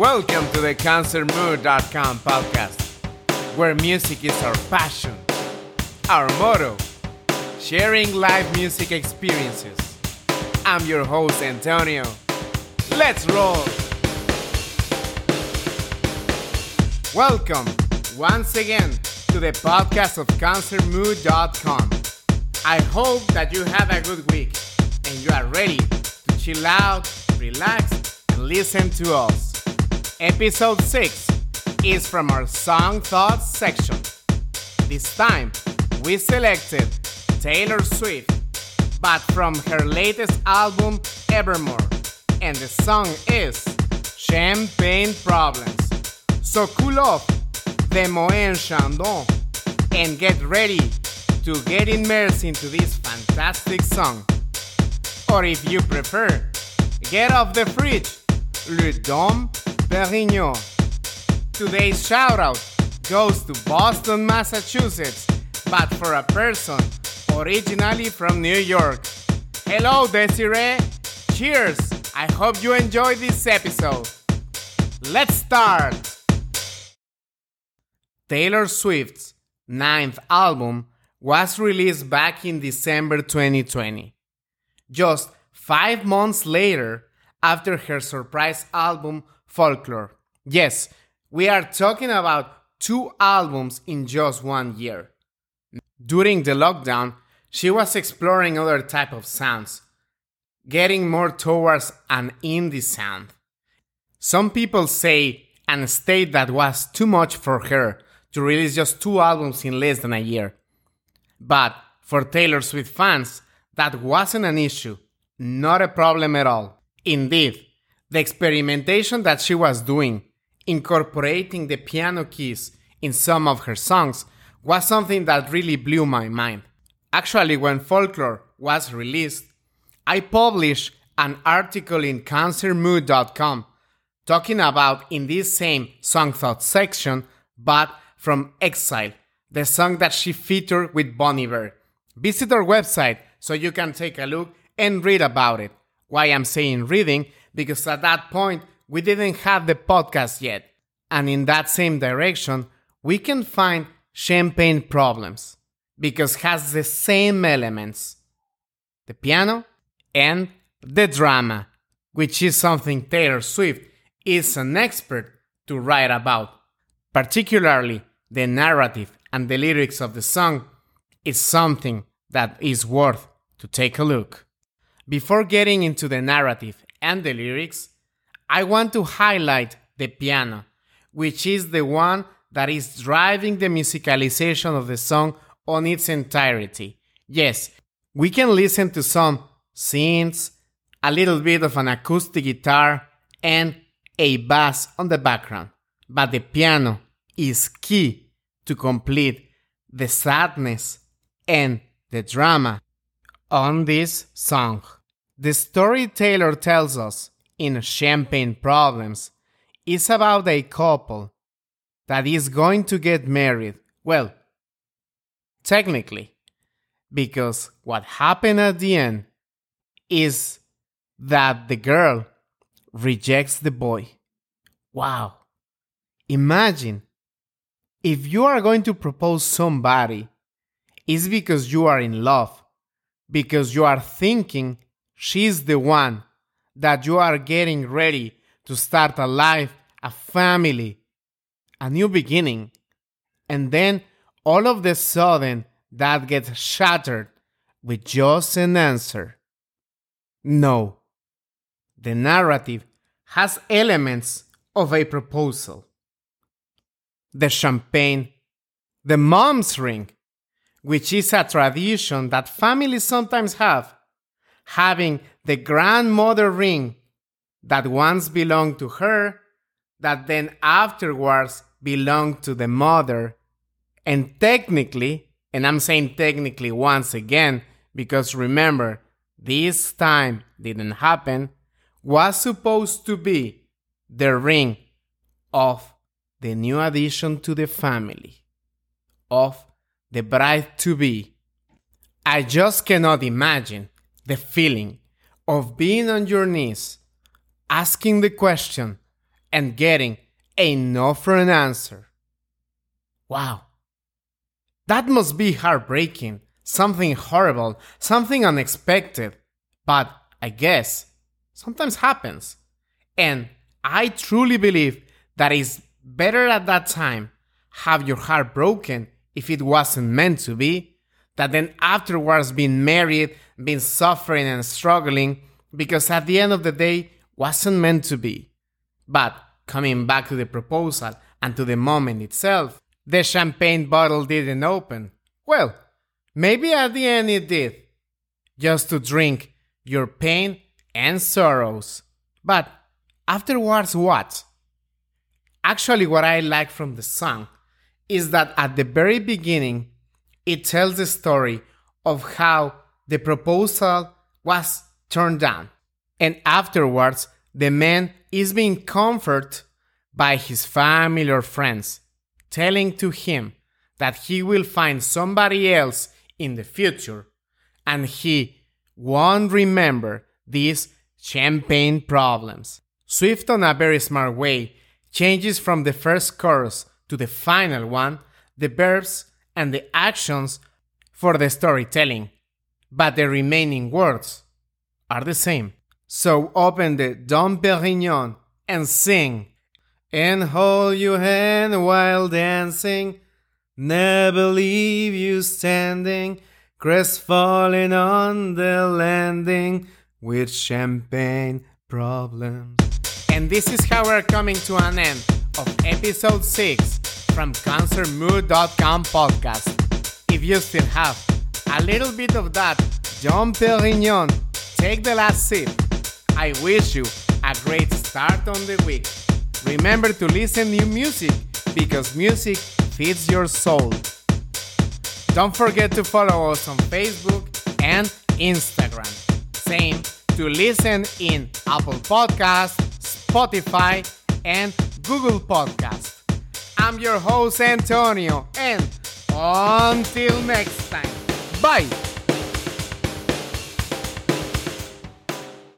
Welcome to the CancerMood.com podcast, where music is our passion, our motto, sharing live music experiences. I'm your host, Antonio. Let's roll! Welcome once again to the podcast of CancerMood.com. I hope that you have a good week and you are ready to chill out, relax, and listen to us. Episode 6 is from our Song Thoughts section. This time, we selected Taylor Swift, but from her latest album, Evermore, and the song is Champagne Problems. So cool off the Moët Chandon and get ready to get immersed into this fantastic song. Or if you prefer, get off the fridge, Le Dom Perignon. Today's shout out goes to Boston, Massachusetts, but for a person originally from New York. Hello, Desiree. Cheers. I hope you enjoyed this episode. Let's start. Taylor Swift's ninth album was released back in December 2020. Just five months later, after her surprise album Folklore. Yes, we are talking about two albums in just one year. During the lockdown, she was exploring other type of sounds, getting more towards an indie sound. Some people say and state that was too much for her to release just two albums in less than a year. But for Taylor Swift fans, that wasn't an issue, not a problem at all. Indeed, the experimentation that she was doing, incorporating the piano keys in some of her songs, was something that really blew my mind. Actually, when Folklore was released, I published an article in cancermood.com talking about in this same song thought section, but from Exile, the song that she featured with Bon Iver. Visit our website so you can take a look and read about it. Why I'm saying reading? Because at that point, we didn't have the podcast yet. And in that same direction, we can find Champagne Problems because has the same elements the piano and the drama, which is something Taylor Swift is an expert to write about. Particularly, the narrative and the lyrics of the song is something that is worth to take a look. Before getting into the narrative and the lyrics, I want to highlight the piano, which is the one that is driving the musicalization of the song on its entirety. Yes, we can listen to some synths, a little bit of an acoustic guitar, and a bass on the background, but the piano is key to complete the sadness and the drama on this song. The story Taylor tells us in Champagne Problems is about a couple that is going to get married. Well, technically, because what happened at the end is that the girl rejects the boy. Wow. Imagine if you are going to propose somebody, it's because you are in love, because you are thinking she's the one that you are getting ready to start a life, a family, a new beginning. And then all of the sudden that gets shattered with just an answer. No. The narrative has elements of a proposal. The champagne, the mom's ring, which is a tradition that families sometimes have, having the grandmother ring that once belonged to her, that then afterwards belonged to the mother. And technically, and I'm saying technically once again, because remember, this time didn't happen, was supposed to be the ring of the new addition to the family, of the bride to be. I just cannot imagine the feeling of being on your knees, asking the question, and getting a no for an answer. Wow. That must be heartbreaking, something horrible, something unexpected. But I guess sometimes happens. And I truly believe that it's better at that time have your heart broken if it wasn't meant to be, that then afterwards being married, being suffering and struggling because at the end of the day wasn't meant to be. But coming back to the proposal and to the moment itself, the champagne bottle didn't open. Well, maybe at the end it did. Just to drink your pain and sorrows. But afterwards, what? Actually, what I like from the song is that at the very beginning, it tells the story of how the proposal was turned down. And afterwards, the man is being comforted by his family or friends, telling to him that he will find somebody else in the future and he won't remember these champagne problems. Swift, on a very smart way, changes from the first chorus to the final one the verbs and the actions for the storytelling, but the remaining words are the same. So open the Dom Perignon and sing. And hold your hand while dancing. Never leave you standing. Crestfallen on the landing with champagne problems. And this is how we're coming to an end of episode 6 from CancerMood.com podcast. If you still have a little bit of that Dom Perignon, take the last sip. I wish you a great start on the week. Remember to listen new music because music feeds your soul. Don't forget to follow us on Facebook and Instagram. Same to listen in Apple Podcasts, Spotify, and Google Podcasts. I'm your host Antonio, and until next time, bye.